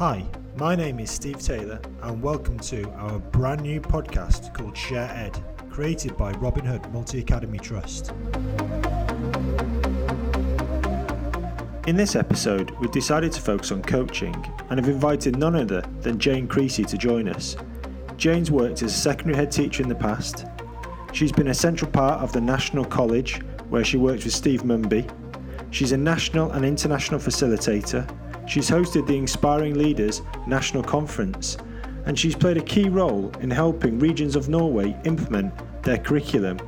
Hi, my name is Steve Taylor, and welcome to our brand new podcast called Share Ed, created by Robin Hood Multi Academy Trust. In this episode, we've decided to focus on coaching and have invited none other than Jane Creasy to join us. Jane's worked as a secondary head teacher in the past. She's been a central part of the National College, where she worked with Steve Munby. She's a national and international facilitator. She's hosted the Inspiring Leaders National Conference, and she's played a key role in helping regions of Norway implement their curriculum.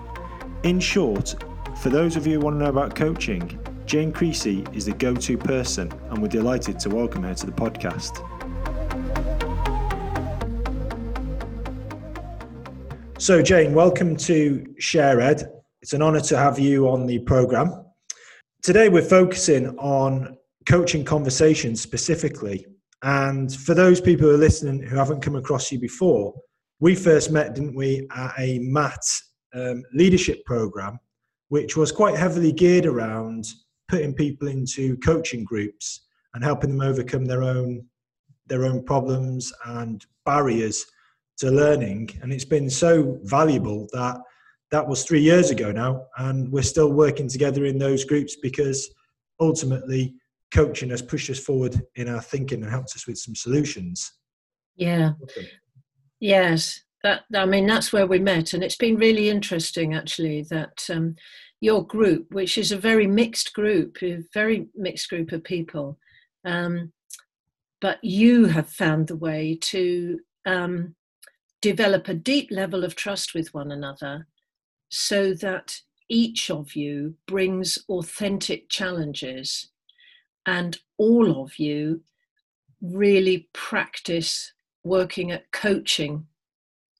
In short, for those of you who want to know about coaching, Jane Creasy is the go to person, and we're delighted to welcome her to the podcast. So, Jane, welcome to Share Ed. It's an honour to have you on the programme. Today, we're focusing on coaching conversations specifically. And for those people who are listening who haven't come across you before, we first met, didn't we, at a MAT um, leadership program, which was quite heavily geared around putting people into coaching groups and helping them overcome their own their own problems and barriers to learning. And it's been so valuable that that was three years ago now, and we're still working together in those groups because ultimately coaching has pushed us forward in our thinking and helped us with some solutions. Yeah. Yes. That I mean that's where we met, and it's been really interesting actually that um, your group, which is a very mixed group, a very mixed group of people, um, but you have found the way to um, develop a deep level of trust with one another so that each of you brings authentic challenges and all of you really practice working at coaching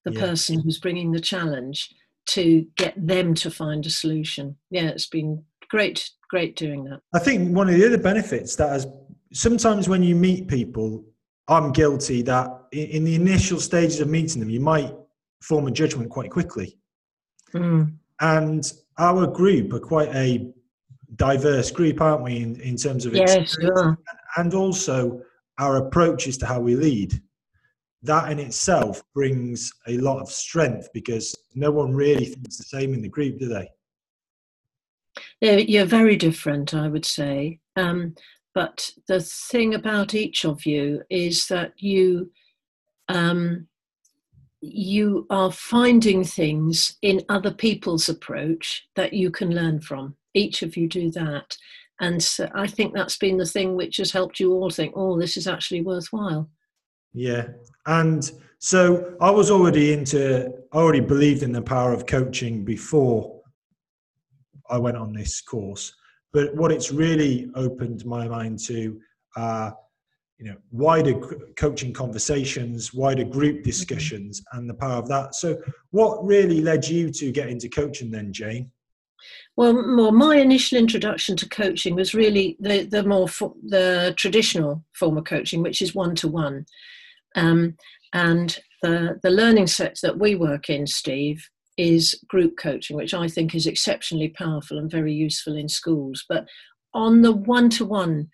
the yeah. person who's bringing the challenge to get them to find a solution. Yeah, it's been great, great doing that. I think one of the other benefits that has sometimes when you meet people I'm guilty that in the initial stages of meeting them, you might form a judgment quite quickly. Mm. And our group are quite a diverse group, aren't we, in, in terms of yes, sure. and also our approaches to how we lead. That in itself brings a lot of strength because no one really thinks the same in the group, do they? Yeah, you're very different, I would say. Um, but the thing about each of you is that you um, you are finding things in other people's approach that you can learn from. Each of you do that. And so I think that's been the thing which has helped you all think, oh, this is actually worthwhile. Yeah. And so I was already into, I already believed in the power of coaching before I went on this course. But what it's really opened my mind to are, you know, wider coaching conversations, wider group mm-hmm. discussions, and the power of that. So, what really led you to get into coaching then, Jane? Well, more my initial introduction to coaching was really the the more fo- the traditional form of coaching, which is one to one, and the the learning sets that we work in, Steve, is group coaching, which I think is exceptionally powerful and very useful in schools. But on the one to one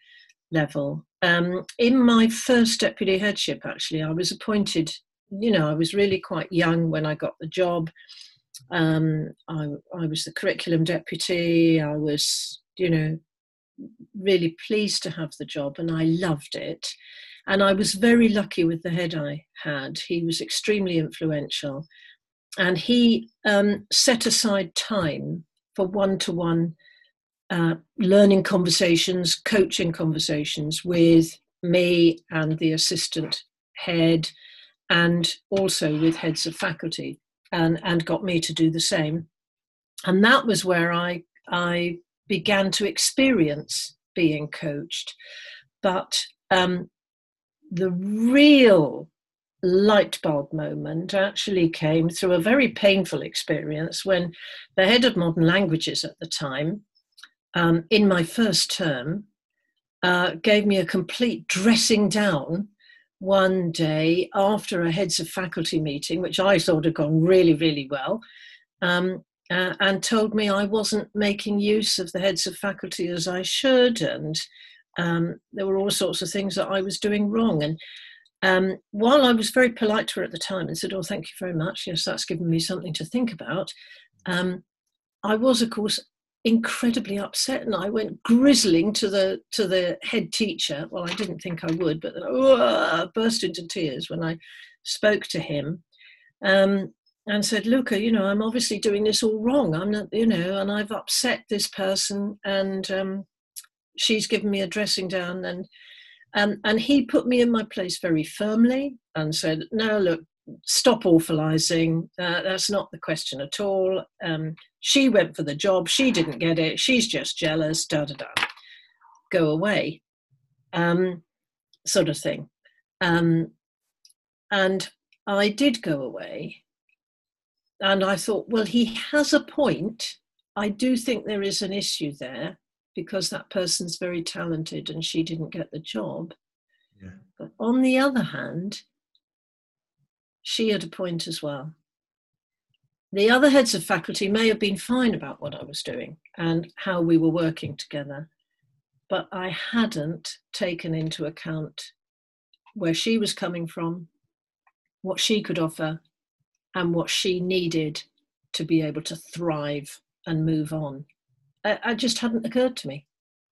level, um, in my first deputy headship, actually, I was appointed, you know, I was really quite young when I got the job. Um, I, I was the curriculum deputy. I was, you know, really pleased to have the job and I loved it. And I was very lucky with the head I had. He was extremely influential and he um, set aside time for one-to-one uh, learning conversations, coaching conversations with me and the assistant head, and also with heads of faculty, and and got me to do the same. And that was where I I began to experience being coached, but um, the real light bulb moment actually came through a very painful experience when the head of modern languages at the time, um, in my first term, uh, gave me a complete dressing down one day after a heads of faculty meeting, which I thought had gone really, really well, um, uh, and told me I wasn't making use of the heads of faculty as I should, and um, there were all sorts of things that I was doing wrong. And um, while I was very polite to her at the time and said, "Oh, thank you very much. Yes, that's given me something to think about," um, I was, of course, incredibly upset, and I went grizzling to the to the head teacher. Well, I didn't think I would, but I burst into tears when I spoke to him. Um, and said, Luca, you know, I'm obviously doing this all wrong. I'm not, you know, and I've upset this person, and um, she's given me a dressing down, and um, and he put me in my place very firmly and said, no, look, stop awfulizing. Uh, that's not the question at all. Um, she went for the job. She didn't get it. She's just jealous. Da da da. Go away. Um, sort of thing. Um, and I did go away and I thought, well, he has a point. I do think there is an issue there because that person's very talented and she didn't get the job. Yeah. But on the other hand, she had a point as well. The other heads of faculty may have been fine about what I was doing and how we were working together, but I hadn't taken into account where she was coming from, what she could offer, and what she needed to be able to thrive and move on. It, just hadn't occurred to me.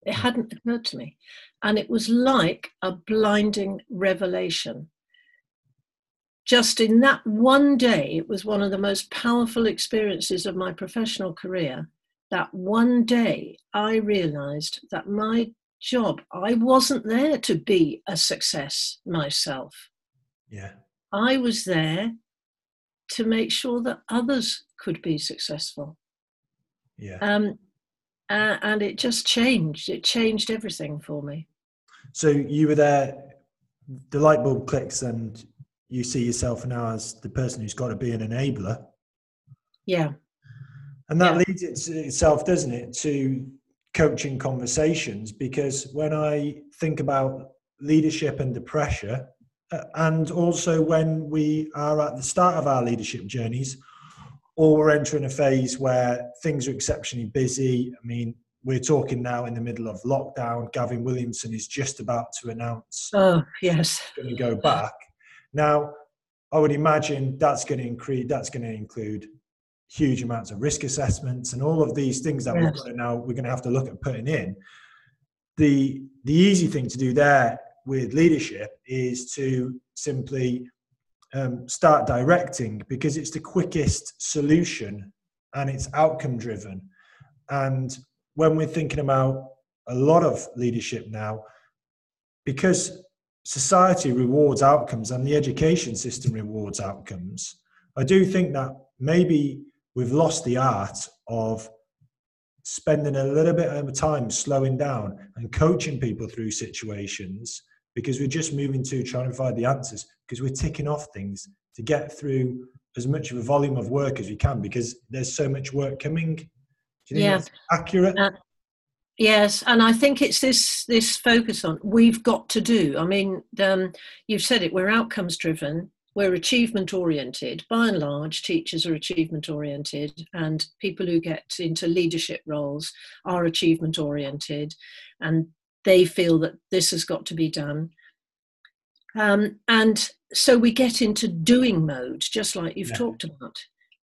It hmm. hadn't occurred to me. And it was like a blinding revelation. Just in that one day, it was one of the most powerful experiences of my professional career. That one day, I realized that my job, I wasn't there to be a success myself. Yeah. I was there to make sure that others could be successful. Yeah. Um, uh, and it just changed. It changed everything for me. So you were there, the light bulb clicks, and you see yourself now as the person who's got to be an enabler. Yeah. And that yeah. leads it itself, doesn't it, to coaching conversations? Because when I think about leadership under pressure, uh, and also when we are at the start of our leadership journeys or we're entering a phase where things are exceptionally busy i mean we're talking now in the middle of lockdown gavin williamson is just about to announce oh yes going to go back now i would imagine that's going to increase that's going to include huge amounts of risk assessments and all of these things that yes. we're now we're going to have to look at putting in the the easy thing to do there with leadership is to simply um, start directing because it's the quickest solution and it's outcome driven. And when we're thinking about a lot of leadership now, because society rewards outcomes and the education system rewards outcomes, I do think that maybe we've lost the art of spending a little bit of time slowing down and coaching people through situations because we're just moving to trying to find the answers because we're ticking off things to get through as much of a volume of work as we can because there's so much work coming. yeah. accurate? Uh, yes, and I think it's this this focus on we've got to do. I mean, um, you've said it. We're outcomes driven. We're achievement oriented. By and large, teachers are achievement oriented, and people who get into leadership roles are achievement oriented, and they feel that this has got to be done. Um, and so we get into doing mode, just like you've yeah. talked about.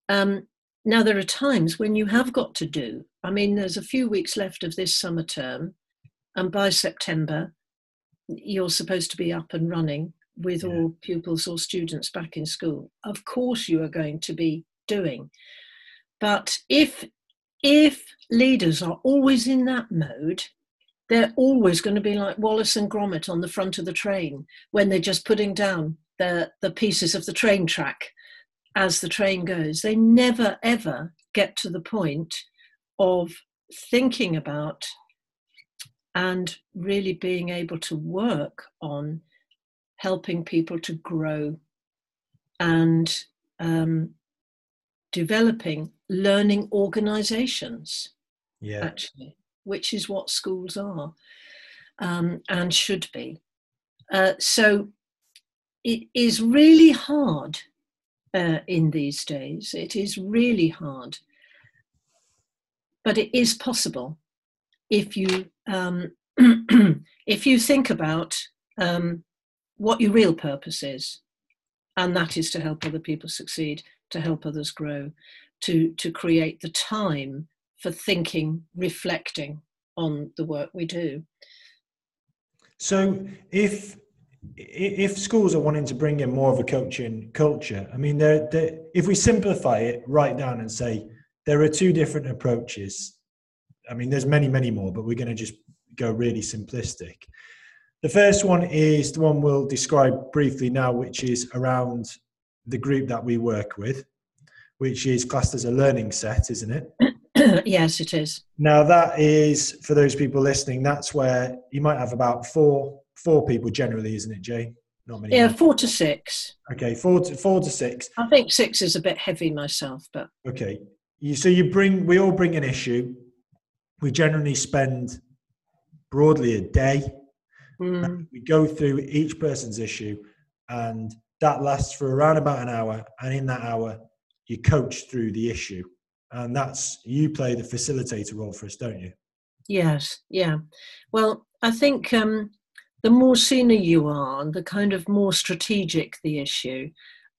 Um, now, there are times when you have got to do. I mean, there's a few weeks left of this summer term, and by September, you're supposed to be up and running with yeah. all pupils or students back in school. Of course, you are going to be doing. But if if leaders are always in that mode, they're always going to be like Wallace and Gromit on the front of the train when they're just putting down the, the pieces of the train track as the train goes. They never ever get to the point of thinking about and really being able to work on helping people to grow and um, developing learning organizations. Yeah. Actually which is what schools are um, and should be. Uh, so it is really hard uh, in these days. It is really hard. But it is possible if you um, if you think about um, what your real purpose is, and that is to help other people succeed, to help others grow, to, to create the time for thinking, reflecting on the work we do. So if if schools are wanting to bring in more of a coaching culture, I mean, they're, they're, if we simplify it right down and say there are two different approaches. I mean, there's many, many more, but we're going to just go really simplistic. The first one is the one we'll describe briefly now, which is around the group that we work with, which is classed as a learning set, isn't it? yes, it is. Now that is for those people listening. That's where you might have about four four people generally, isn't it, Jane? Not many. Yeah, more. four to six. Okay, four to four to six. I think six is a bit heavy myself, but okay. You, so you bring we all bring an issue. We generally spend broadly a day Mm. We go through each person's issue, and that lasts for around about an hour. And in that hour, you coach through the issue, and that's you play the facilitator role for us, don't you? Yes, yeah. Well, I think um, the more senior you are, the kind of more strategic the issue,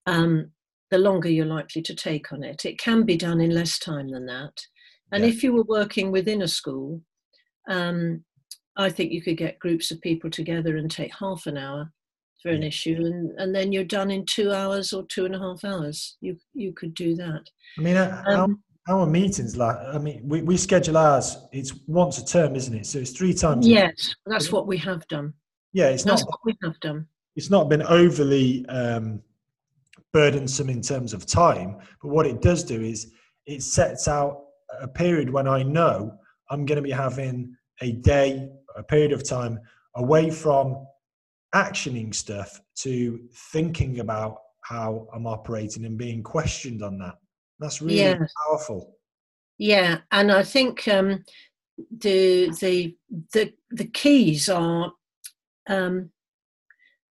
um, the longer you're likely to take on it. It can be done in less time than that. And yeah. if you were working within a school, um, I think you could get groups of people together and take half an hour for an issue, and, and then you're done in two hours or two and a half hours. You you could do that. I mean, uh, um, our, our, meetings, like I mean, we, we schedule ours. It's once a term, isn't it? So it's three times. Yes, that's what we have done. Yeah, it's that's not what we have done. It's not been overly um, burdensome in terms of time, but what it does do is it sets out a period when I know I'm going to be having a day a period of time away from actioning stuff to thinking about how I'm operating and being questioned on that. That's really yeah. powerful. Yeah, and I think um, the the the the keys are um,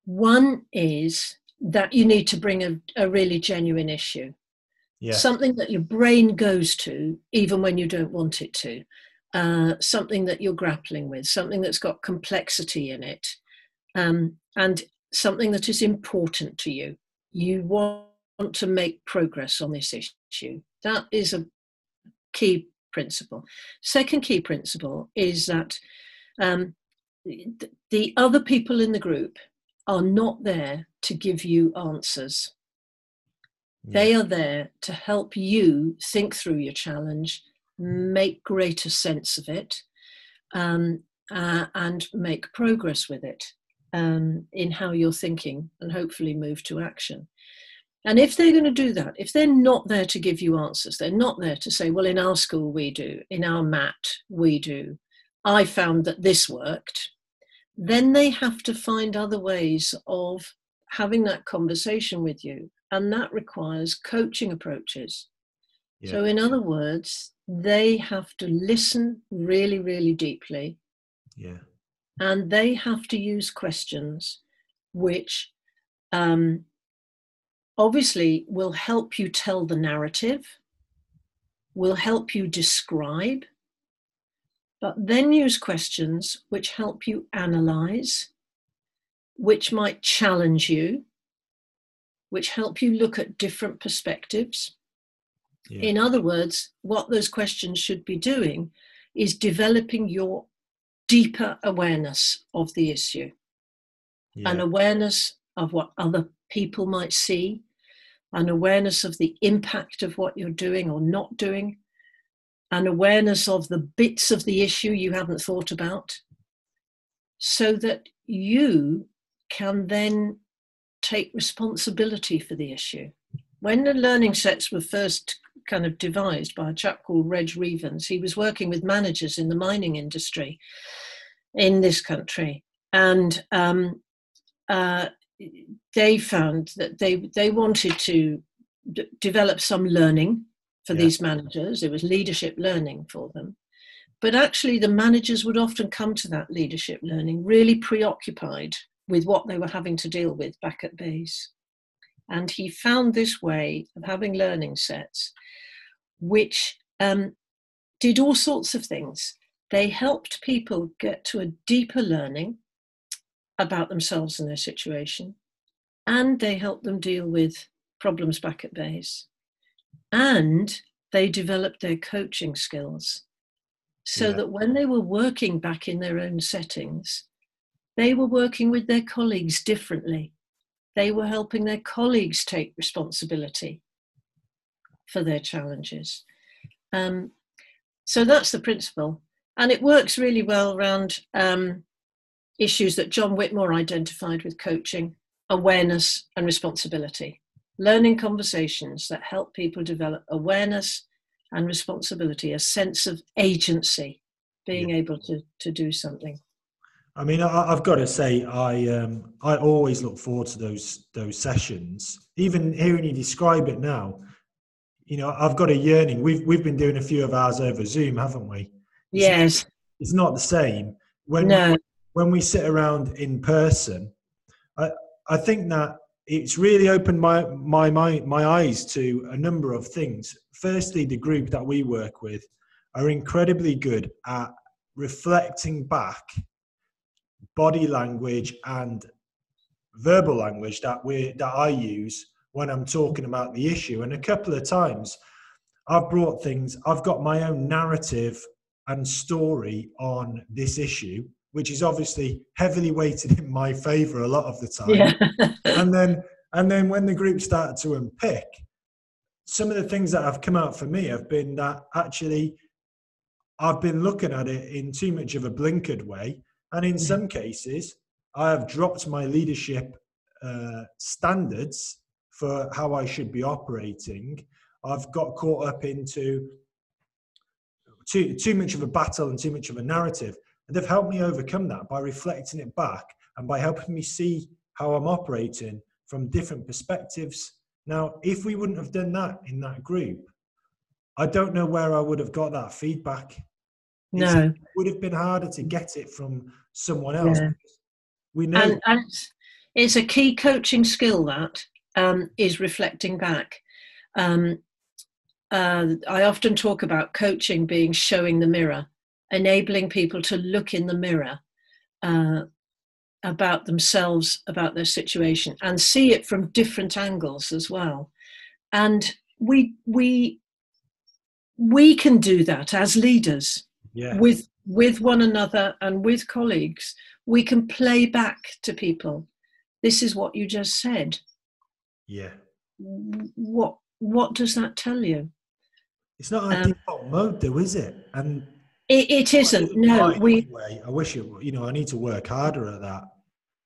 one is that you need to bring a, a really genuine issue, yeah. something that your brain goes to even when you don't want it to uh, something that you're grappling with, something that's got complexity in it, um, and something that is important to you. You want to make progress on this issue. That is a key principle. Second key principle is that um, the other people in the group are not there to give you answers. Yeah. They are there to help you think through your challenge make greater sense of it, um, uh, and make progress with it um, in how you're thinking and hopefully move to action. And if they're going to do that, if they're not there to give you answers, they're not there to say, well, in our school we do, in our MAT we do, I found that this worked, then they have to find other ways of having that conversation with you. And that requires coaching approaches. Yeah. So, in other words, they have to listen really, really deeply. Yeah. And they have to use questions which um, obviously will help you tell the narrative, will help you describe, but then use questions which help you analyze, which might challenge you, which help you look at different perspectives. Yeah. In other words, what those questions should be doing is developing your deeper awareness of the issue, yeah. an awareness of what other people might see, an awareness of the impact of what you're doing or not doing, an awareness of the bits of the issue you haven't thought about, so that you can then take responsibility for the issue. When the learning sets were first kind of devised by a chap called Reg Revans. He was working with managers in the mining industry in this country, and um, uh, they found that they they wanted to d- develop some learning for yeah. these managers. It was leadership learning for them. But actually, the managers would often come to that leadership learning really preoccupied with what they were having to deal with back at base. And he found this way of having learning sets which um, did all sorts of things. they helped people get to a deeper learning about themselves and their situation, and they helped them deal with problems back at base, and they developed their coaching skills so yeah. that when they were working back in their own settings, they were working with their colleagues differently. They were helping their colleagues take responsibility for their challenges. Um, so that's the principle. And it works really well around um, issues that John Whitmore identified with coaching awareness and responsibility. Learning conversations that help people develop awareness and responsibility, a sense of agency, being yeah. able to, to do something. I mean, I, have got to say, I um, I always look forward to those those sessions. Even hearing you describe it now, you know, I've got a yearning. We've we've been doing a few of ours over Zoom, haven't we? Yes. It's not the same when no. when we sit around in person. I I think that it's really opened my my my my eyes to a number of things. Firstly, the group that we work with are incredibly good at reflecting back body language and verbal language that we that I use when I'm talking about the issue. And a couple of times I've brought things, I've got my own narrative and story on this issue, which is obviously heavily weighted in my favor a lot of the time. Yeah. and then and then when the group started to unpick, some of the things that have come out for me have been that actually I've been looking at it in too much of a blinkered way and in some cases, I have dropped my leadership uh, standards for how I should be operating. I've got caught up into too, too much of a battle and too much of a narrative. And they've helped me overcome that by reflecting it back and by helping me see how I'm operating from different perspectives. Now, if we wouldn't have done that in that group, I don't know where I would have got that feedback. No. It would have been harder to get it from someone else. Yeah. We know. And, and, it's a key coaching skill that um, is reflecting back. Um, uh, I often talk about coaching being showing the mirror, enabling people to look in the mirror uh, about themselves, about their situation, and see it from different angles as well. And we we we can do that as leaders yeah. with with one another and with colleagues, we can play back to people. This is what you just said. Yeah. What what does that tell you? It's not a um, default mode, though, is it? And it, it isn't. No, we. Anyway. I wish it. You know, I need to work harder at that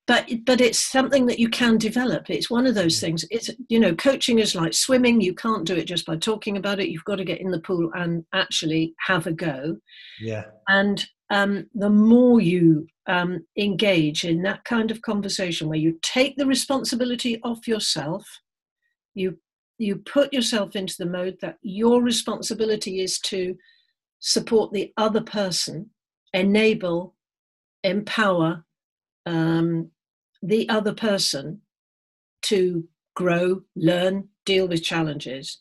but but it's something that you can develop it's one of those things it's you know coaching is like swimming you can't do it just by talking about it you've got to get in the pool and actually have a go yeah and um, the more you um, engage in that kind of conversation where you take the responsibility off yourself you you put yourself into the mode that your responsibility is to support the other person enable empower um, the other person to grow, learn, deal with challenges.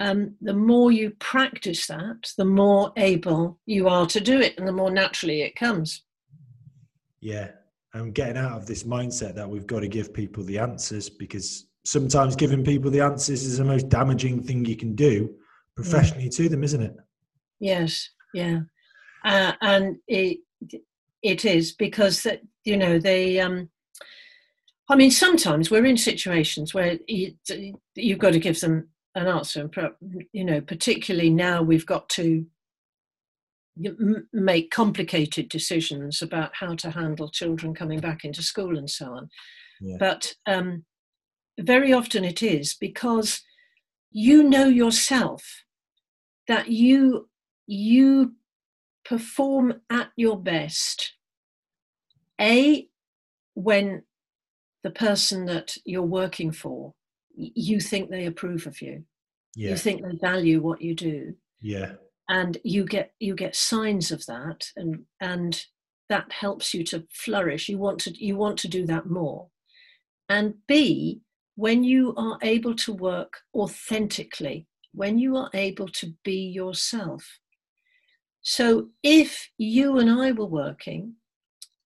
Um, the more you practice that, the more able you are to do it, and the more naturally it comes. Yeah, I'm getting out of this mindset that we've got to give people the answers because sometimes giving people the answers is the most damaging thing you can do professionally to them, isn't it? Yes, yeah, uh, and it it is because that you know they um, I mean, sometimes we're in situations where you, you've got to give them an answer. And you know, particularly now we've got to make complicated decisions about how to handle children coming back into school and so on. Yeah. But um, very often it is because you know yourself that you you perform at your best. A when the person that you're working for, you think they approve of you. Yeah. You think they value what you do. Yeah. And you get you get signs of that and and that helps you to flourish. You want to you want to do that more. And B, when you are able to work authentically, when you are able to be yourself, So if you and I were working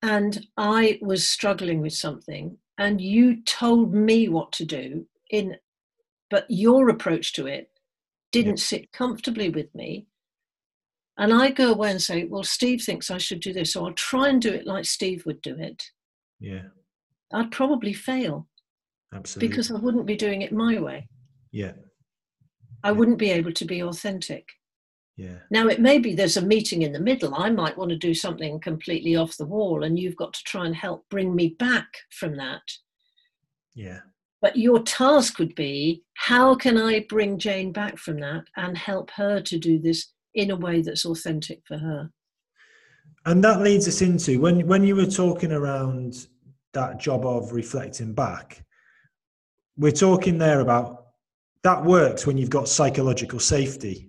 and I was struggling with something and you told me what to do in but your approach to it didn't yeah. sit comfortably with me and I go away and say, well, Steve thinks I should do this, so I'll try and do it like Steve would do it. Yeah. I'd probably fail. Absolutely. Because I wouldn't be doing it my way. Yeah. I wouldn't be able to be authentic. Yeah. Now it may be there's a meeting in the middle. I might want to do something completely off the wall, and you've got to try and help bring me back from that. Yeah. But your task would be how can I bring Jane back from that and help her to do this in a way that's authentic for her? And that leads us into when when you were talking around that job of reflecting back, we're talking there about that works when you've got psychological safety.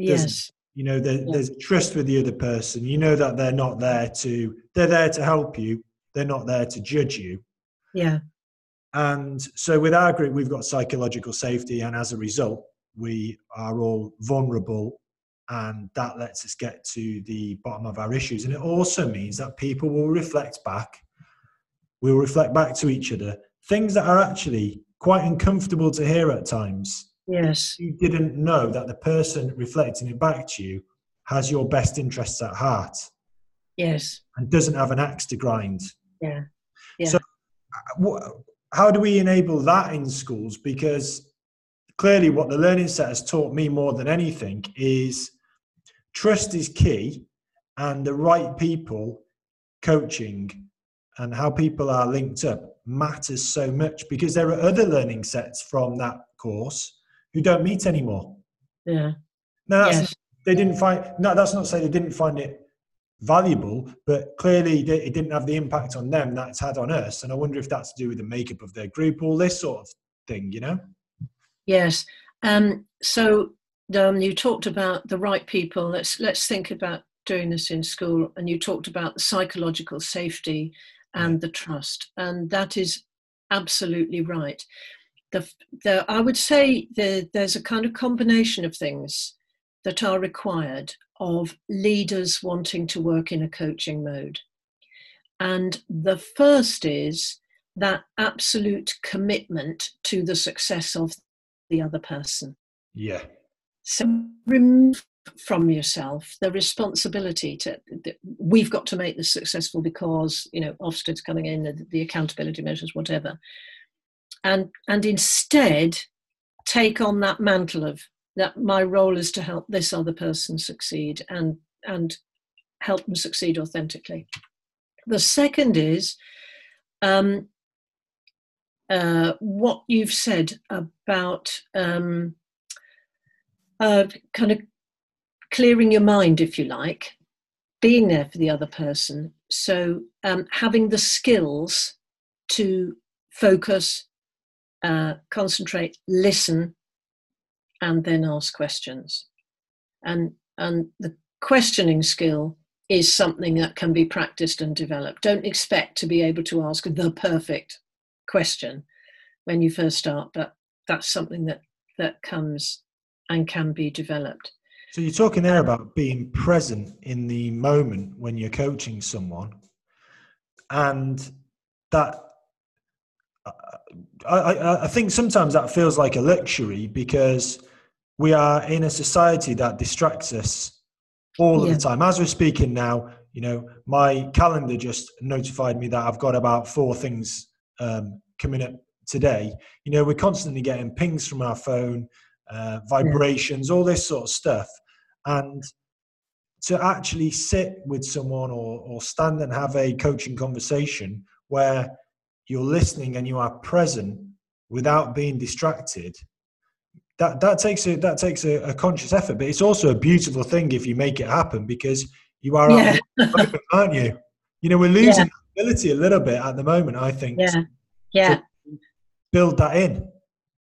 Yes. You know, there, yeah. there's trust with the other person. You know that they're not there to they're there to help you. They're not there to judge you. Yeah. And so with our group, we've got psychological safety, and as a result, we are all vulnerable, and that lets us get to the bottom of our issues. And it also means that people will reflect back. We'll reflect back to each other things that are actually quite uncomfortable to hear at times. Yes. You didn't know that the person reflecting it back to you has your best interests at heart. Yes. And doesn't have an axe to grind. Yeah. Yeah. So, uh, how do we enable that in schools? Because clearly, what the Learning Set has taught me more than anything is trust is key, and the right people coaching and how people are linked up matters so much because there are other learning sets from that course who don't meet anymore. Yeah. No, yes. they didn't find. No, that's not to say they didn't find it valuable, but clearly it didn't have the impact on them that it's had on us. And I wonder if that's to do with the makeup of their group, all this sort of thing, you know? Yes. Um, so um, you talked about the right people. Let's let's think about doing this in school. And you talked about the psychological safety and the trust. And that is absolutely right. The, the, I would say the, there's a kind of combination of things that are required of leaders wanting to work in a coaching mode. And the first is that absolute commitment to the success of the other person. Yeah. So remove from yourself the responsibility to we've got to make this successful because you know Ofsted's coming in the, the accountability measures whatever and and instead take on that mantle of that my role is to help this other person succeed and and help them succeed authentically the second is um, uh, what you've said about um, uh, kind of clearing your mind, if you like, being there for the other person. So um, having the skills to focus, uh, concentrate, listen, and then ask questions. And and the questioning skill is something that can be practiced and developed. Don't expect to be able to ask the perfect question when you first start, but that's something that that comes and can be developed. So you're talking there about being present in the moment when you're coaching someone, and that I, I, I think sometimes that feels like a luxury because we are in a society that distracts us all yeah. the time. As we're speaking now, you know, my calendar just notified me that I've got about four things um, coming up today. You know, we're constantly getting pings from our phone uh, vibrations, yeah. all this sort of stuff. And to actually sit with someone or, or stand and have a coaching conversation where you're listening and you are present without being distracted that that takes a that takes a, a, conscious effort but it's also a beautiful thing if you make it happen because you are yeah. moment, aren't you you know we're losing yeah. ability a little bit at the moment i think yeah yeah build that in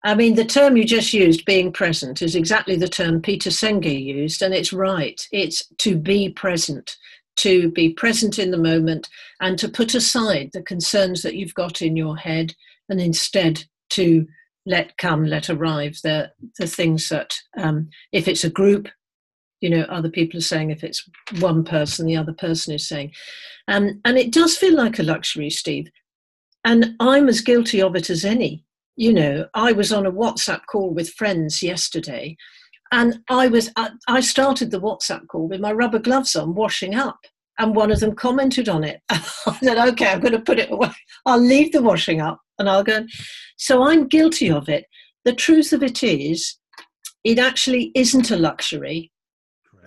I mean, the term you just used, being present, is exactly the term Peter Senge used, and it's right. It's to be present, to be present in the moment, and to put aside the concerns that you've got in your head, and instead to let come, let arrive the, the things that, um, if it's a group, you know other people are saying if it's one person the other person is saying. Um, and it does feel like a luxury steve. And i'm as guilty of it as any. You know i was on a whatsapp call with friends yesterday and i was i started the whatsapp call with my rubber gloves on washing up and one of them commented on it. I said okay i'm going to put it away. I'll leave the washing up and i'll go. So i'm guilty of it. The truth of it is it actually isn't a luxury.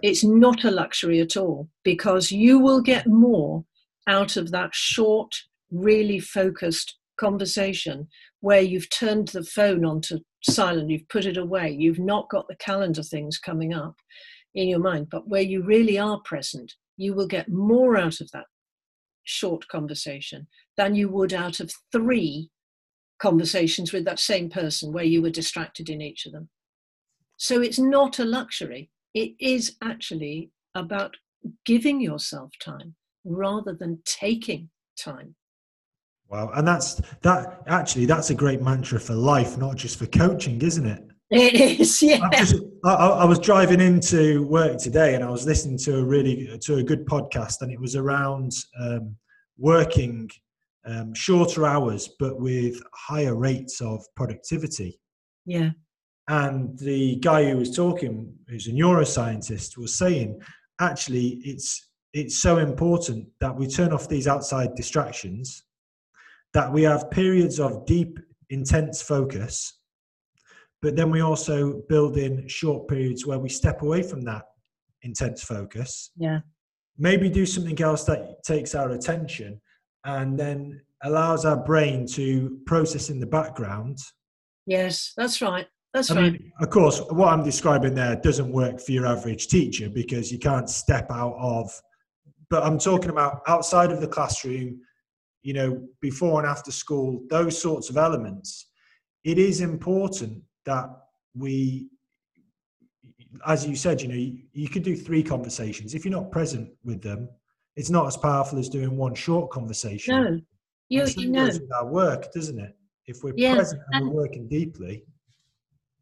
It's not a luxury at all because you will get more out of that short, really focused conversation where you've turned the phone onto silent, you've put it away, you've not got the calendar things coming up in your mind, but where you really are present, you will get more out of that short conversation than you would out of three conversations with that same person where you were distracted in each of them. So it's not a luxury it is actually about giving yourself time rather than taking time. Wow, and that's that. Actually, that's a great mantra for life, not just for coaching, isn't it? It is, yeah. Just, I, I, was driving into work today, and I was listening to a really to a good podcast, and it was around um, working um, shorter hours, but with higher rates of productivity. Yeah. And the guy who was talking, who's a neuroscientist, was saying, actually, it's it's so important that we turn off these outside distractions, that we have periods of deep, intense focus, but then we also build in short periods where we step away from that intense focus. Yeah. Maybe do something else that takes our attention and then allows our brain to process in the background. Yes, that's right. That's I right. Mean, of course, what I'm describing there doesn't work for your average teacher because you can't step out of. But I'm talking about outside of the classroom, you know, before and after school, those sorts of elements. It is important that we, as you said, you know, you, you can do three conversations. If you're not present with them, it's not as powerful as doing one short conversation. No, you, you know. with our work, doesn't it? If we're yeah. present and we're working deeply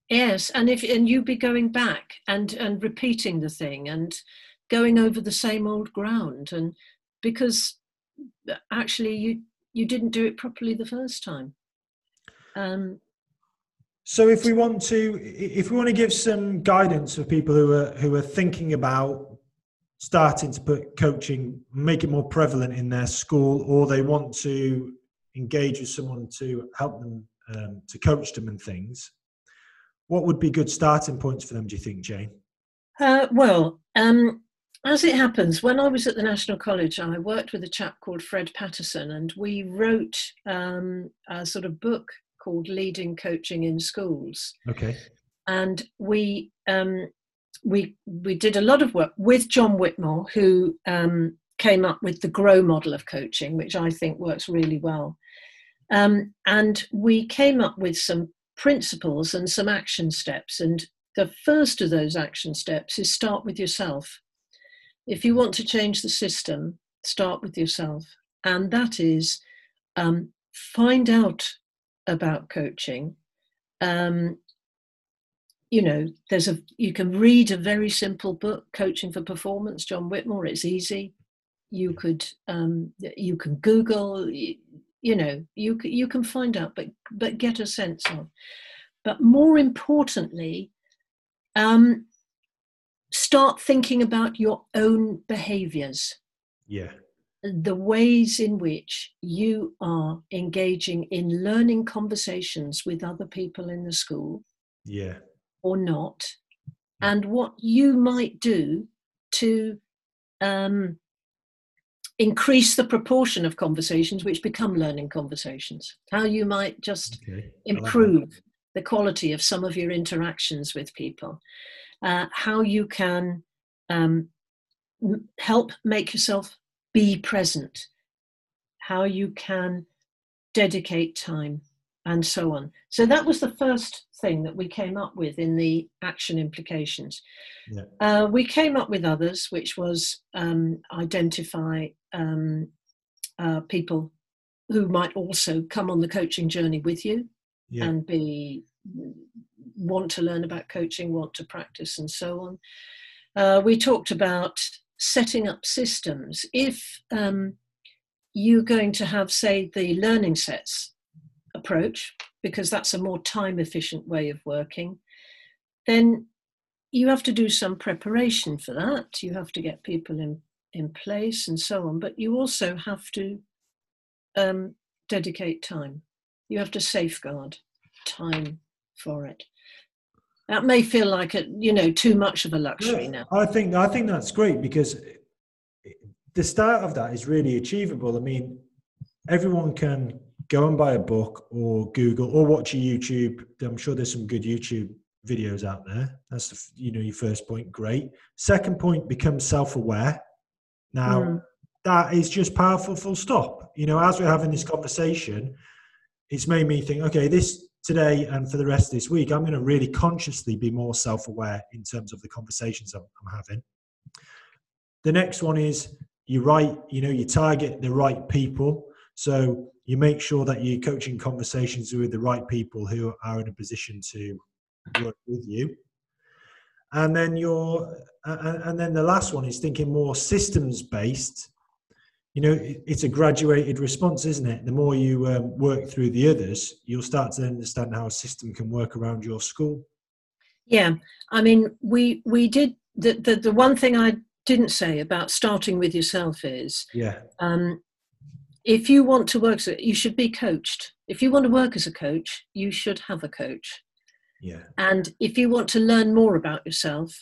Yes, and if and you be going back and and repeating the thing and going over the same old ground and because actually you you didn't do it properly the first time. Um, so if we want to if we want to give some guidance for people who are who are thinking about starting to put coaching make it more prevalent in their school or they want to engage with someone to help them um, to coach them and things what would be good starting points for them, do you think, Jane? Uh, well, um, as it happens, when I was at the National College, I worked with a chap called Fred Patterson, and we wrote um, a sort of book called Leading Coaching in Schools. Okay. And we um, we we did a lot of work with John Whitmore, who um, came up with the Grow model of coaching, which I think works really well. Um, and we came up with some principles and some action steps. And the first of those action steps is start with yourself. If you want to change the system, start with yourself. And that is um, find out about coaching. Um, you know, there's a you can read a very simple book, Coaching for Performance, John Whitmore. It's easy. You could um, you can Google you know you you can find out but but get a sense of but more importantly um start thinking about your own behaviors yeah the ways in which you are engaging in learning conversations with other people in the school yeah or not and what you might do to um, increase the proportion of conversations which become learning conversations. How you might just okay. improve the quality of some of your interactions with people. Uh, how you can um, help make yourself be present. How you can dedicate time and so on. So that was the first thing that we came up with in the action implications. Yeah. Uh, we came up with others, which was um, identify um, uh, people who might also come on the coaching journey with you yeah. and be want to learn about coaching, want to practice, and so on. Uh, we talked about setting up systems. If um, you're going to have, say, the learning sets approach, because that's a more time efficient way of working, then you have to do some preparation for that. You have to get people in, in place and so on, but you also have to um, dedicate time. You have to safeguard time for it. That may feel like a you know too much of a luxury now. I think I think that's great because the start of that is really achievable. I mean, everyone can go and buy a book or Google or watch a YouTube. I'm sure there's some good YouTube videos out there. That's the, you know your first point. Great. Second point, become self-aware. Now mm. that is just powerful. Full stop. You know, as we're having this conversation, it's made me think. Okay, this today and for the rest of this week, I'm going to really consciously be more self-aware in terms of the conversations I'm, I'm having. The next one is you write. You know, you target the right people. So you make sure that you're coaching conversations with the right people who are in a position to work with you and then you're and then the last one is thinking more systems based you know it's a graduated response isn't it? The more you um, work through the others you'll start to understand how a system can work around your school. Yeah. I mean we we did the the, the one thing i didn't say about starting with yourself is yeah. um if you want to work you should be coached. If you want to work as a coach you should have a coach. Yeah. And if you want to learn more about yourself,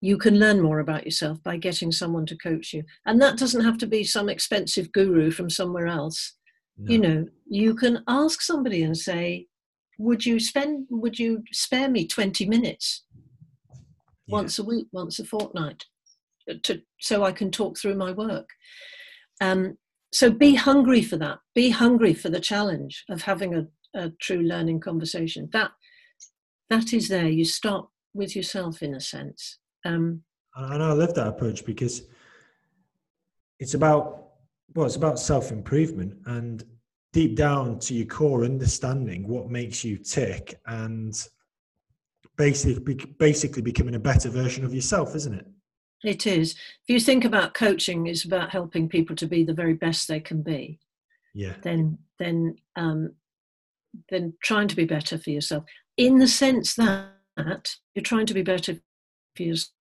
you can learn more about yourself by getting someone to coach you. And that doesn't have to be some expensive guru from somewhere else. No. You know, you can ask somebody and say, would you spend would you spare me 20 minutes yeah. once a week, once a fortnight to so I can talk through my work? Um, so be hungry for that. Be hungry for the challenge of having a, a true learning conversation. That that is there. You start with yourself in a sense. Um, and I love that approach because it's about well, it's about self improvement and deep down to your core understanding what makes you tick and basically basically becoming a better version of yourself, isn't it? It is. If you think about coaching, is about helping people to be the very best they can be. Yeah. Then then um, then trying to be better for yourself in the sense that you're trying to be better yourself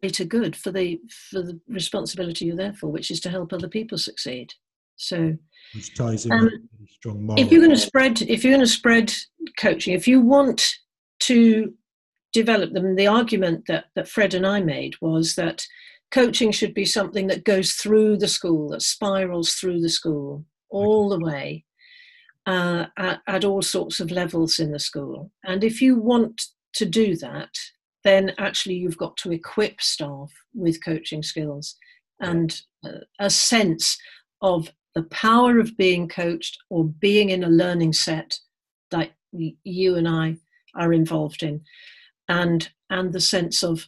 greater good for the for the responsibility you're there for, which is to help other people succeed. So, which ties in um, strong moral. If you're going to spread, if you're going to spread coaching, if you want to develop them, the argument that that Fred and I made was that coaching should be something that goes through the school, that spirals through the school all the way, uh, at, at all sorts of levels in the school. And if you want to do that, then actually you've got to equip staff with coaching skills and a sense of the power of being coached or being in a learning set that you and I are involved in, and and the sense of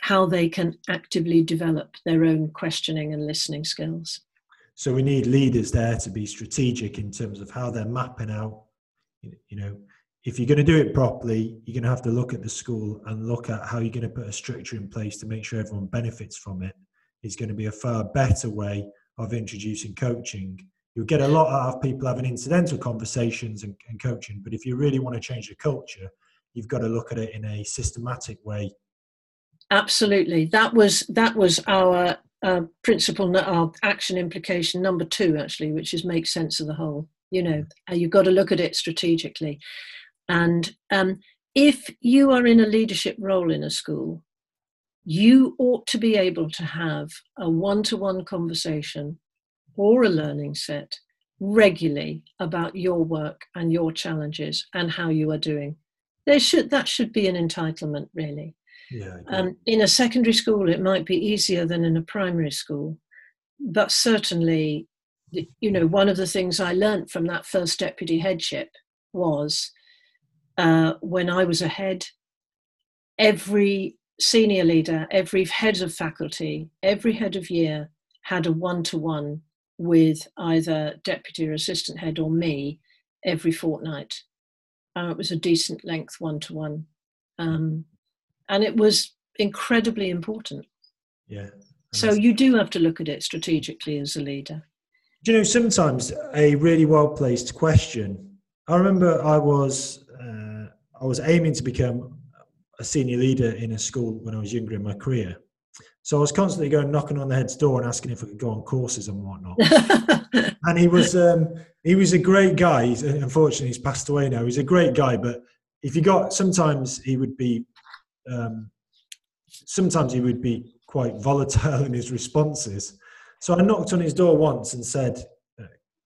how they can actively develop their own questioning and listening skills. So we need leaders there to be strategic in terms of how they're mapping out. You know, if you're going to do it properly, you're going to have to look at the school and look at how you're going to put a structure in place to make sure everyone benefits from it. Is going to be a far better way of introducing coaching. You'll get a lot out of people having incidental conversations and, and coaching, but if you really want to change the culture, you've got to look at it in a systematic way absolutely that was that was our uh, principle, our action implication number two, actually, which is make sense of the whole. You know, uh, you've got to look at it strategically. And um, if you are in a leadership role in a school, you ought to be able to have a one to one conversation or a learning set regularly about your work and your challenges and how you are doing. There should, that should be an entitlement, really. Yeah, um, in a secondary school, it might be easier than in a primary school, but certainly, you know, one of the things I learnt from that first deputy headship was uh, when I was a head, every senior leader, every head of faculty, every head of year had a one to one with either deputy or assistant head or me every fortnight. Uh, it was a decent length one to one and it was incredibly important. Yeah. So you do have to look at it strategically as a leader. Do you know sometimes a really well placed question? I remember I was I was aiming to become a senior leader in a school when I was younger in my career. So I was constantly going knocking on the head's door and asking if I could go on courses and whatnot. and he was um, he was a great guy. He's, unfortunately, he's passed away now. He's a great guy, but if you got sometimes he would be um, sometimes he would be quite volatile in his responses. So I knocked on his door once and said,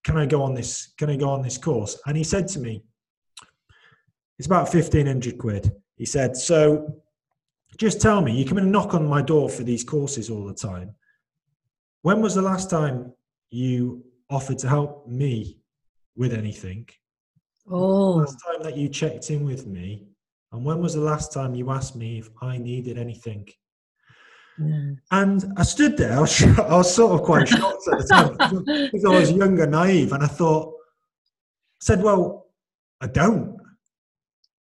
"Can I go on this? Can I go on this course?" And he said to me, "It's about fifteen hundred quid." He said, "So." Just tell me, you come and knock on my door for these courses all the time. When was the last time you offered to help me with anything? Oh. Last time that you checked in with me, and when was the last time you asked me if I needed anything? Mm. And I stood there. I was, I was sort of quite shocked at the time because I was young and naive, and I thought, I said, "Well, I don't."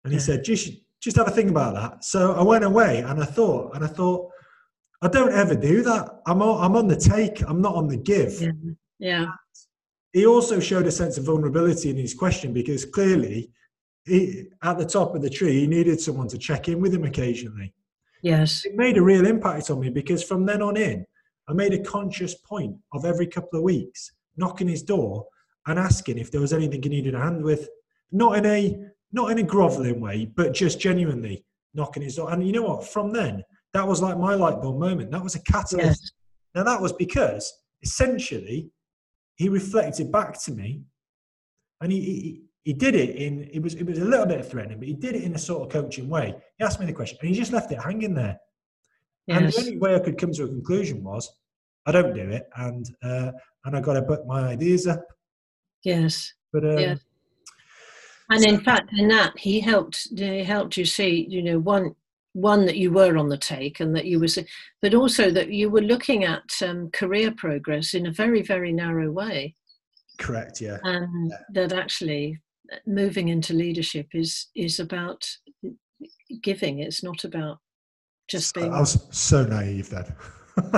And he yeah. said, "Just, just have a think about that." So I went away, and I thought, and I thought, I don't ever do that. I'm on, I'm on the take. I'm not on the give. Yeah. yeah he also showed a sense of vulnerability in his question because clearly he, at the top of the tree he needed someone to check in with him occasionally yes it made a real impact on me because from then on in i made a conscious point of every couple of weeks knocking his door and asking if there was anything he needed a hand with not in a not in a groveling way but just genuinely knocking his door. And you know what? From then that was like my light bulb moment. That was a catalyst. Yes. now that was because essentially he reflected back to me and he, he, he did it in it was it was a little bit threatening but he did it in a sort of coaching way. He asked me the question and he just left it hanging there. Yes. and the only way i could come to a conclusion was i don't do it and uh, and i got to put my ideas up. Yes. But um, yes. And in fact in that he helped he helped you see you know one one that you were on the take and that you was but also that you were looking at um, career progress in a very very narrow way. Correct yeah. And yeah. that actually uh, moving into leadership is is about giving. It's not about just being i was so naive then.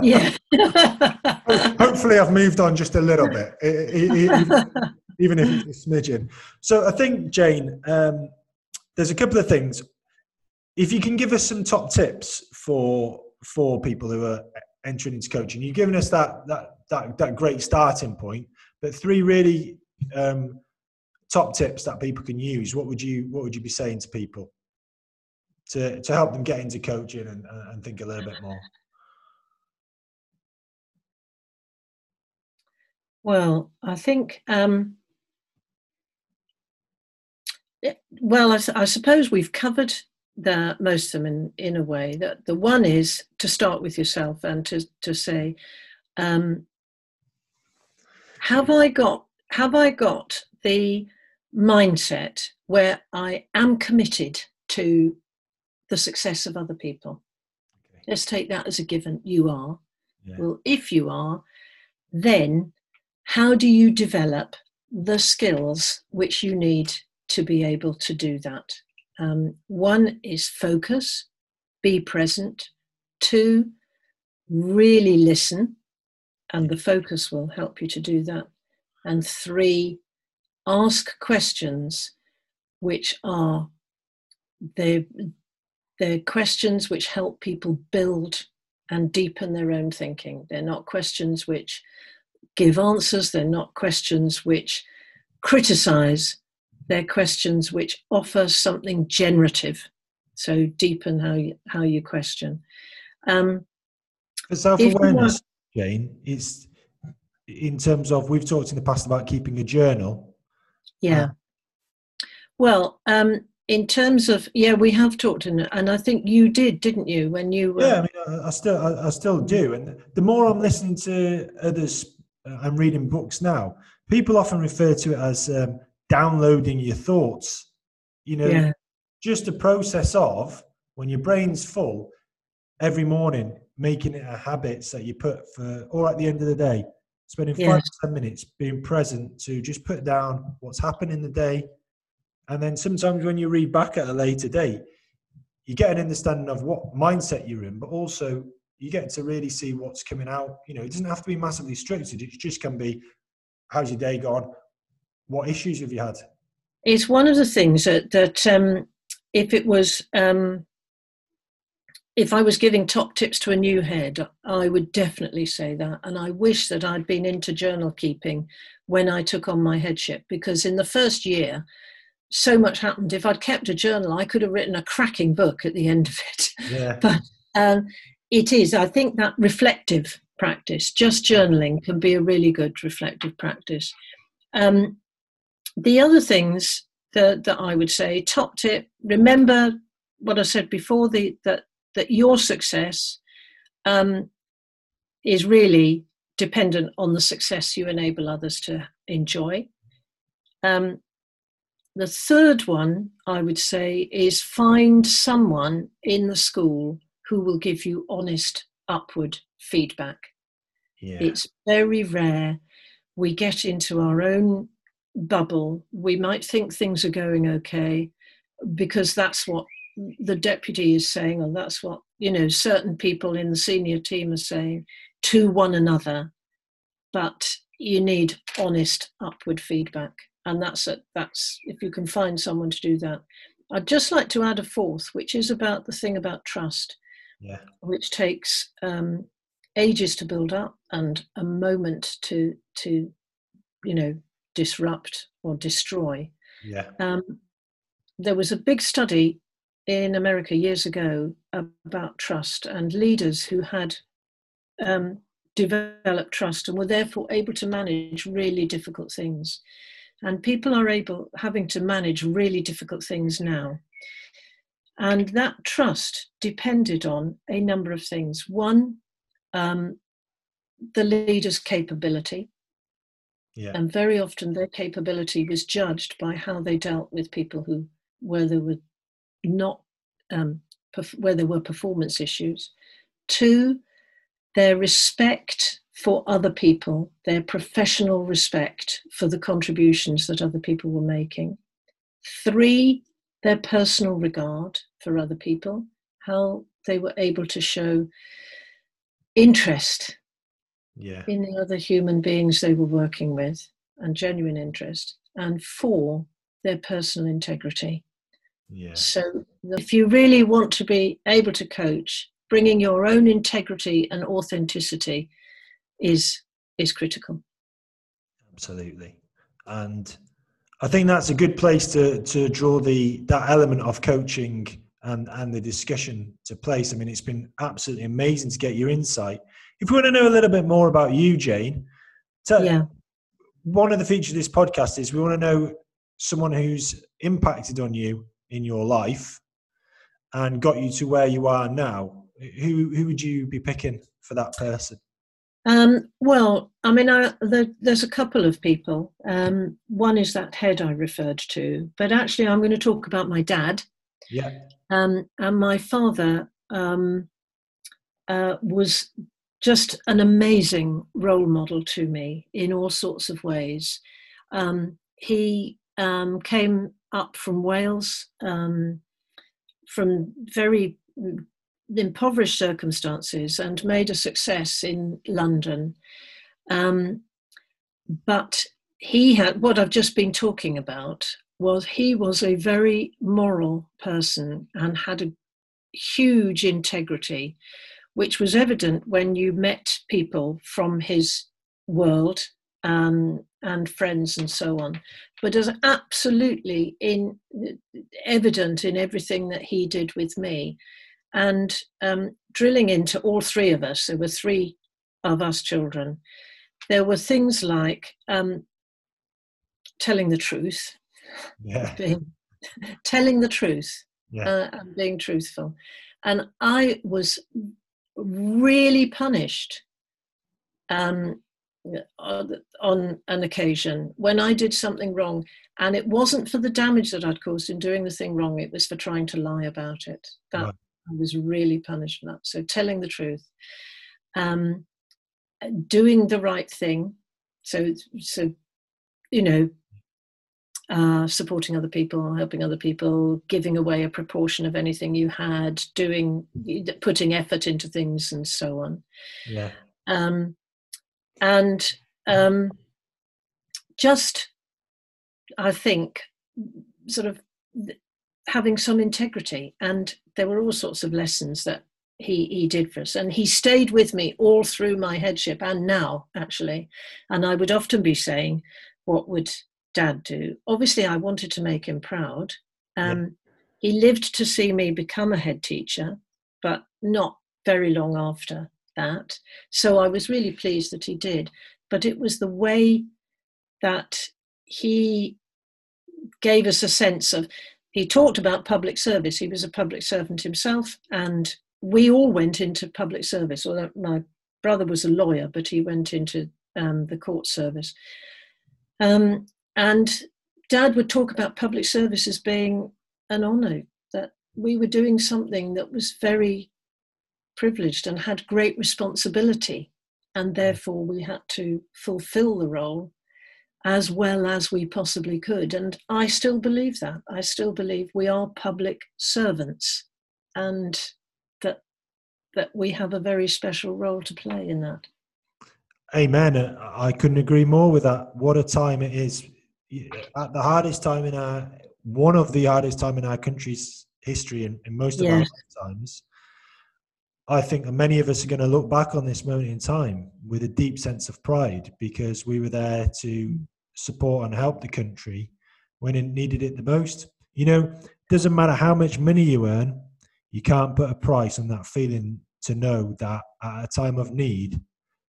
Yeah. Hopefully i've moved on just a little bit even if it's a smidgen so i think jane um, there's a couple of things if you can give us some top tips for for people who are entering into coaching, you've given us that that that, that great starting point, but three really um, top tips that people can use. What would you what would you be saying to people to to help them get into coaching and, and think a little bit more? Well, I think. Um, well, I, I suppose we've covered the most of them in, in a way that the one is to start with yourself and to, to say um, have i got have i got the mindset where i am committed to the success of other people okay. let's take that as a given you are yeah. well if you are then how do you develop the skills which you need to be able to do that um, one is focus, be present. Two, really listen, and the focus will help you to do that. And three, ask questions which are the they're questions which help people build and deepen their own thinking. They're not questions which give answers, they're not questions which criticize, they're questions which offer something generative, so deepen how you, how you question. Um, self awareness, Jane, is in terms of we've talked in the past about keeping a journal. Yeah. Uh, well, um, in terms of yeah, we have talked in, and I think you did, didn't you, when you were? Yeah, I mean, I, I still, I, I, still do, and the more I'm listening to others, uh, I'm reading books now. People often refer to it as um, downloading your thoughts. You know, yeah. just a process of when your brain's full every morning, making it a habit that you put for, or at the end of the day, spending five to 10 minutes being present to just put down what's happened in the day. And then sometimes when you read back at a later date, you get an understanding of what mindset you're in, but also you get to really see what's coming out. You know, it doesn't have to be massively structured. It just can be, how's your day gone? What issues have you had? It's one of the things that, that um, if it was, um, if I was giving top tips to a new head, I would definitely say that. And I wish that I'd been into journal keeping when I took on my headship, because in the first year, so much happened. If I'd kept a journal, I could have written a cracking book at the end of it. Yeah. But um, it is, I think, that reflective practice, just journaling, can be a really good reflective practice. Um, the other things that, that I would say, top tip, remember what I said before, the, that, that your success um, is really dependent on the success you enable others to enjoy. Um, the third one, I would say, is find someone in the school who will give you honest upward feedback. Yeah. It's very rare. We get into our own bubble. We might think things are going okay because that's what the deputy is saying, or that's what, you know, certain people in the senior team are saying to one another. But you need honest upward feedback and that's it that's if you can find someone to do that i'd just like to add a fourth which is about the thing about trust yeah. which takes um, ages to build up and a moment to to you know disrupt or destroy. Yeah. Um, there was a big study in america years ago about trust and leaders who had um, developed trust and were therefore able to manage really difficult things. And people are able having to manage really difficult things now. And that trust depended on a number of things. One um, the leader's capability yeah. and very often their capability was judged by how they dealt with people who where there were not um, perf- where there were performance issues two their respect for other people, their professional respect for the contributions that other people were making. Three, their personal regard for other people, how they were able to show interest yeah. in the other human beings they were working with and genuine interest. And four, their personal integrity. Yeah. So if you really want to be able to coach, bringing your own integrity and authenticity is is critical. Absolutely, and I think that's a good place to to draw the that element of coaching and and the discussion to place. I mean, it's been absolutely amazing to get your insight. If we want to know a little bit more about you, Jane, tell, yeah. one of the features of this podcast is we want to know someone who's impacted on you in your life and got you to where you are now. Who who would you be picking for that person? Um, well, I mean, I, the, there's a couple of people. Um, one is that head I referred to, but actually, I'm going to talk about my dad. Yeah. Um, and my father um, uh, was just an amazing role model to me in all sorts of ways. Um, he um, came up from Wales from very impoverished circumstances and made a success in London. Um, but he had what I've just been talking about was he was a very moral person and had a huge integrity, which was evident when you met people from his world um, and friends and so on, but as absolutely in evident in everything that he did with me and um, drilling into all three of us, there were three of us children, there were things like um, telling the truth, yeah. being, telling the truth, yeah. uh, and being truthful. And I was really punished um, on an occasion when I did something wrong. And it wasn't for the damage that I'd caused in doing the thing wrong, it was for trying to lie about it. That right. I was really punished for that. So telling the truth, um, doing the right thing. So, so you know, uh, supporting other people, helping other people, giving away a proportion of anything you had, doing, putting effort into things, and so on. Yeah. Um, and um, just, I think, sort of having some integrity. And there were all sorts of lessons that he he did for us and he stayed with me all through my headship and now actually and i would often be saying what would dad do obviously i wanted to make him proud um, yeah. he lived to see me become a head teacher but not very long after that so i was really pleased that he did but it was the way that he gave us a sense of he talked about public service he was a public servant himself and we all went into public service. Although my brother was a lawyer, but he went into um, the court service. Um, and Dad would talk about public service as being an honour, that we were doing something that was very privileged and had great responsibility, and mm. therefore we had to fulfil the role as well as we possibly could. And I still believe that. I still believe we are public servants. And that that we have a very special role to play in that. Amen. I couldn't agree more with that. What a time it is. At the hardest time in our, one of the hardest time in our country's history and in, in, most of yes. our times, I think many of us are going to look back on this moment in time with a deep sense of pride because we were there to support and help the country when it needed it the most. You know, doesn't matter how much money you earn, you can't put a price on that feeling to know that at a time of need,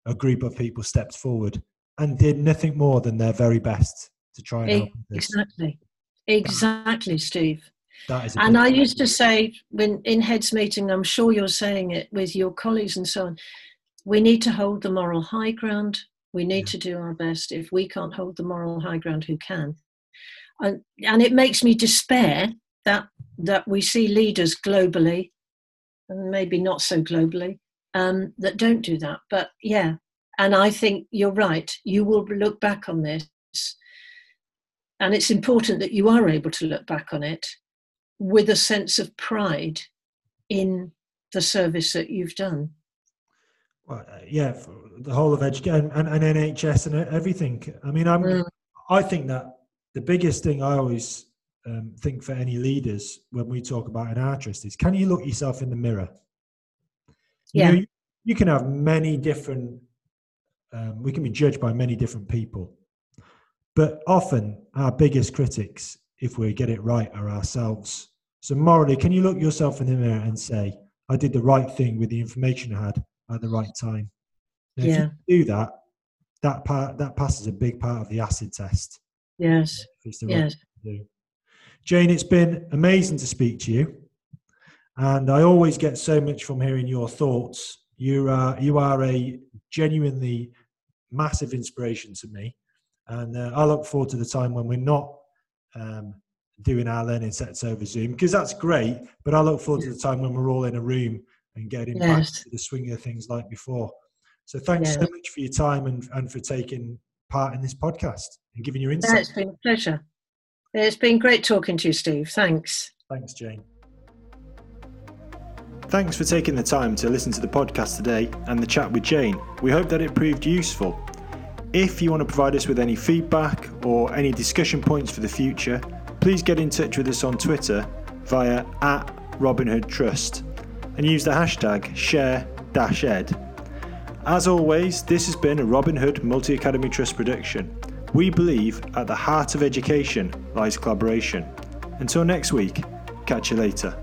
a group of people stepped forward and did nothing more than their very best to try and help. Exactly, exactly, Steve. That is and I used to say when in heads meeting, I'm sure you're saying it with your colleagues and so on. We need to hold the moral high ground. We need yeah. to do our best. If we can't hold the moral high ground, who can? And, and it makes me despair that that we see leaders globally, and maybe not so globally, um, that don't do that. But yeah, and I think you're right. You will look back on this, and it's important that you are able to look back on it with a sense of pride in the service that you've done. Well, uh, yeah, the whole of education and, and, NHS and everything. I mean, I'm. Mm. I think that the biggest thing I always um, think for any leaders when we talk about an artist is can you look yourself in the mirror? Yeah. You, know, you can have many different, um, we can be judged by many different people. But often our biggest critics, if we get it right, are ourselves. So morally, can you look yourself in the mirror and say, I did the right thing with the information I had at the right time? Now, yeah. If you do that, that part that passes a big part of the acid test. Yes. yes. Jane, it's been amazing to speak to you. And I always get so much from hearing your thoughts. You are, you are a genuinely massive inspiration to me. And uh, I look forward to the time when we're not um, doing our learning sets over Zoom because that's great. But I look forward to the time when we're all in a room and getting yes. back to the swing of things like before. So thanks yes. so much for your time and, and for taking part in this podcast and giving your insight. Yeah, it's been a pleasure. It's been great talking to you, Steve. Thanks. Thanks, Jane. Thanks for taking the time to listen to the podcast today and the chat with Jane. We hope that it proved useful. If you want to provide us with any feedback or any discussion points for the future, please get in touch with us on Twitter via at Robin Hood Trust and use the hashtag share-ed. As always, this has been a Robin Hood Multi Academy Trust production. We believe at the heart of education lies collaboration. Until next week, catch you later.